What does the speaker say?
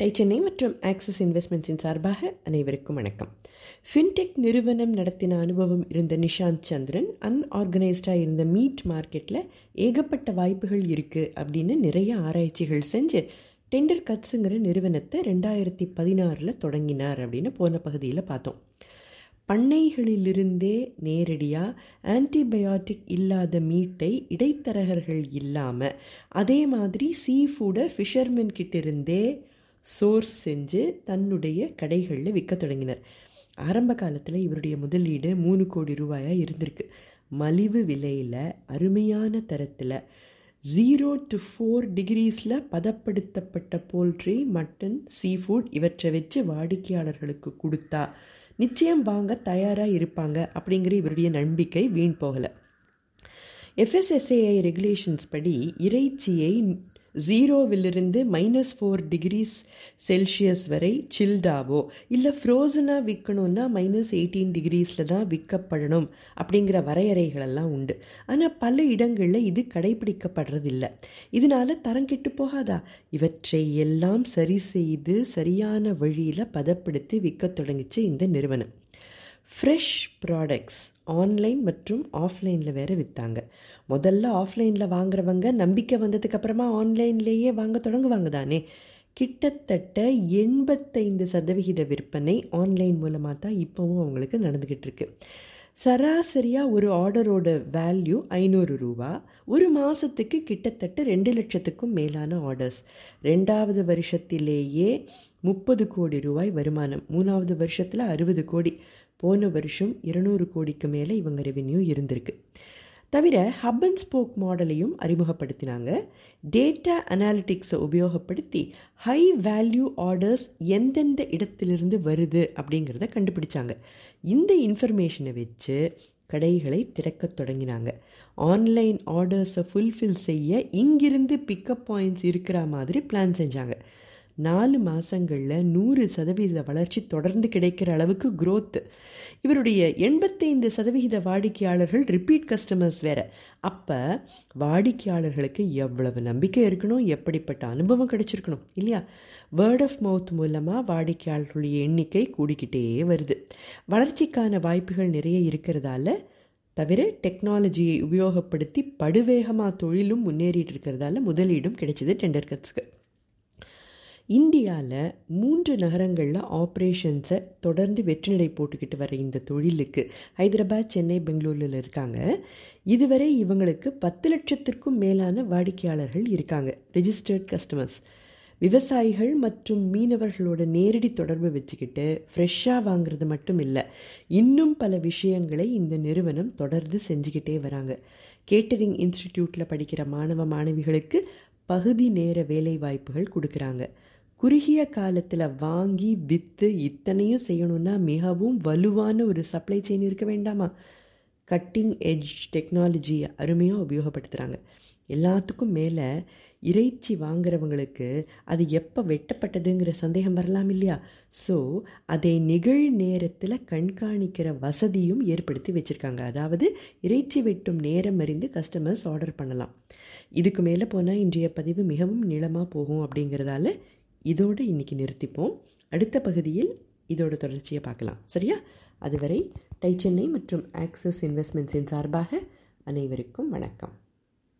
Tie Chennai மற்றும் axis இன்வெஸ்ட்மெண்ட்ஸின் சார்பாக அனைவருக்கும் வணக்கம். ஃபின்டெக் நிறுவனம் நடத்தின அனுபவம் இருந்த நிஷாந்த் சந்திரன் அன்ஆர்கனைஸ்டாக இருந்த மீட் மார்க்கெட்டில் ஏகப்பட்ட வாய்ப்புகள் இருக்குது அப்படின்னு நிறைய ஆராய்ச்சிகள் செஞ்சு டெண்டர் கட்ஸுங்கிற நிறுவனத்தை ரெண்டாயிரத்தி பதினாறில் தொடங்கினார் அப்படின்னு போன பகுதியில் பார்த்தோம். பண்ணைகளிலிருந்தே நேரடியாக ஆன்டிபயோட்டிக் இல்லாத மீட்டை இடைத்தரகர்கள் இல்லாமல் அதே மாதிரி சீ ஃபுட்டை ஃபிஷர்மென் கிட்டிருந்தே சோர்ஸ் செஞ்சு தன்னுடைய கடைகளில் விற்க தொடங்கினர். ஆரம்ப காலத்தில் இவருடைய முதலீடு மூணு கோடி ரூபாயாக இருந்திருக்கு. மலிவு விலையில் அருமையான தரத்தில் ஜீரோ டு ஃபோர் டிகிரீஸில் பதப்படுத்தப்பட்ட போல்ட்ரி மட்டன் சீ ஃபுட் இவற்றை வச்சு வாடிக்கையாளர்களுக்கு கொடுத்தா நிச்சயம் வாங்க தயாராக இருப்பாங்க அப்படிங்கிற இவருடைய நம்பிக்கை வீண் போகலை. எஃப்எஸ்எஸ்ஏஐ ரெகுலேஷன்ஸ் படி இறைச்சியை ஜீரோவிலிருந்து மைனஸ் ஃபோர் டிகிரிஸ் செல்சியஸ் வரை சில்டாவோ இல்லை ஃப்ரோசனாக விற்கணுன்னா மைனஸ் எயிட்டீன் டிகிரீஸில் தான் விற்கப்படணும் அப்படிங்கிற வரையறைகளெல்லாம் உண்டு. ஆனால் பல இடங்களில் இது கடைபிடிக்கப்படுறதில்லை இதனால் தரம் கெட்டு போகாதா? இவற்றை எல்லாம் சரி செய்து சரியான வழியில் பதப்படுத்தி விற்க தொடங்கிச்சு இந்த நிறுவனம். ஃப்ரெஷ் ப்ராடக்ட்ஸ் ஆன்லைன் மற்றும் ஆஃப்லைனில் வேறு விற்றாங்க முதல்ல ஆஃப்லைனில் வாங்குறவங்க நம்பிக்கை வந்ததுக்கப்புறமா ஆன்லைன்லேயே வாங்க தொடங்குவாங்க தானே? கிட்டத்தட்ட எண்பத்தைந்து சதவிகித விற்பனை ஆன்லைன் மூலமாக தான் இப்போவும் அவங்களுக்கு நடந்துக்கிட்டு இருக்கு. சராசரியாக ஒரு ஆர்டரோட வேல்யூ ஐநூறு ரூபா. ஒரு மாதத்துக்கு கிட்டத்தட்ட ரெண்டு லட்சத்துக்கும் மேலான ஆர்டர்ஸ் ரெண்டாவது வருஷத்திலேயே முப்பது கோடி ரூபாய் வருமானம். மூணாவது வருஷத்தில் அறுபது கோடி. போன வருஷம் இருநூறு கோடிக்கு மேலே இவங்க ரெவென்யூ இருந்திருக்கு. தவிர ஹப் அண்ட் ஸ்போக் மாடலையும் அறிமுகப்படுத்தினாங்க. டேட்டா அனாலிட்டிக்ஸை உபயோகப்படுத்தி ஹை வேல்யூ ஆர்டர்ஸ் எந்தெந்த இடத்திலிருந்து வருது அப்படிங்கிறத கண்டுபிடிச்சாங்க. இந்த இன்ஃபர்மேஷனை வச்சு கடைகளை திறக்க தொடங்கினாங்க. ஆன்லைன் ஆர்டர்ஸை ஃபுல்ஃபில் செய்ய இங்கிருந்து பிக்கப் பாயிண்ட்ஸ் இருக்கிற மாதிரி பிளான் செஞ்சாங்க. நாலு மாதங்களில் நூறு சதவீத வளர்ச்சி தொடர்ந்து கிடைக்கிற அளவுக்கு க்ரோத்து இவருடைய எண்பத்தைந்து சதவிகித வாடிக்கையாளர்கள் ரிப்பீட் கஸ்டமர்ஸ் வேறு. அப்போ வாடிக்கையாளர்களுக்கு எவ்வளவு நம்பிக்கை இருக்கணும்? எப்படிப்பட்ட அனுபவம் கிடைச்சிருக்கணும்? இல்லையா? வேர்ட் ஆஃப் மவுத் மூலமாக வாடிக்கையாளர்களுடைய எண்ணிக்கை கூடிக்கிட்டே வருது. வளர்ச்சிக்கான வாய்ப்புகள் நிறைய இருக்கிறதால தவிர டெக்னாலஜியை உபயோகப்படுத்தி படுவேகமாக தொழிலும் முன்னேறிட்டு இருக்கிறதால முதலீடும் கிடைச்சிது டெண்டர் கட்ஸ்க்கு இந்தியாவில் மூன்று நகரங்களில் ஆப்ரேஷன்ஸை தொடர்ந்து வெற்றிநடை போட்டுக்கிட்டு வர இந்த தொழிலுக்கு ஹைதராபாத் சென்னை பெங்களூரில் இருக்காங்க. இதுவரை இவங்களுக்கு பத்து லட்சத்திற்கும் மேலான வாடிக்கையாளர்கள் இருக்காங்க ரிஜிஸ்டர்ட் கஸ்டமர்ஸ் விவசாயிகள் மற்றும் மீனவர்களோட நேரடி தொடர்பு வச்சுக்கிட்டு ஃப்ரெஷ்ஷாக வாங்குறது மட்டும் இல்லை இன்னும் பல விஷயங்களை இந்த நிறுவனம் தொடர்ந்து செஞ்சுக்கிட்டே வராங்க. கேட்டரிங் இன்ஸ்டிடியூட்டில் படிக்கிற மாணவ மாணவிகளுக்கு பகுதி நேர வேலை வாய்ப்புகள் கொடுக்குறாங்க. குறுகிய காலத்தில் வாங்கி விற்று இத்தனையும் செய்யணும்னா மிகவும் வலுவான ஒரு சப்ளை செயின் இருக்க வேண்டாமா? கட்டிங் எட்ஜ் டெக்னாலஜியை அருமையாக உபயோகப்படுத்துகிறாங்க எல்லாத்துக்கும் மேலே இறைச்சி வாங்குறவங்களுக்கு அது எப்போ வெட்டப்பட்டதுங்கிற சந்தேகம் வரலாம் இல்லையா? ஸோ அதை நிகழ் நேரத்தில் கண்காணிக்கிற வசதியும் ஏற்படுத்தி வச்சுருக்காங்க. அதாவது இறைச்சி வெட்டும் நேரம் அறிந்து கஸ்டமர்ஸ் ஆர்டர் பண்ணலாம். இதுக்கு மேலே போனால் இன்றைய பதிவு மிகவும் நீளமாக போகும் அப்படிங்கிறதால இதோடு இன்றைக்கி நிறுத்திப்போம். அடுத்த பகுதியில் இதோட தொடர்ச்சியை பார்க்கலாம். சரியா? அதுவரை டை சென்னை மற்றும் ஆக்சஸ் இன்வெஸ்ட்மெண்ட்ஸின் சார்பாக அனைவருக்கும் வணக்கம்.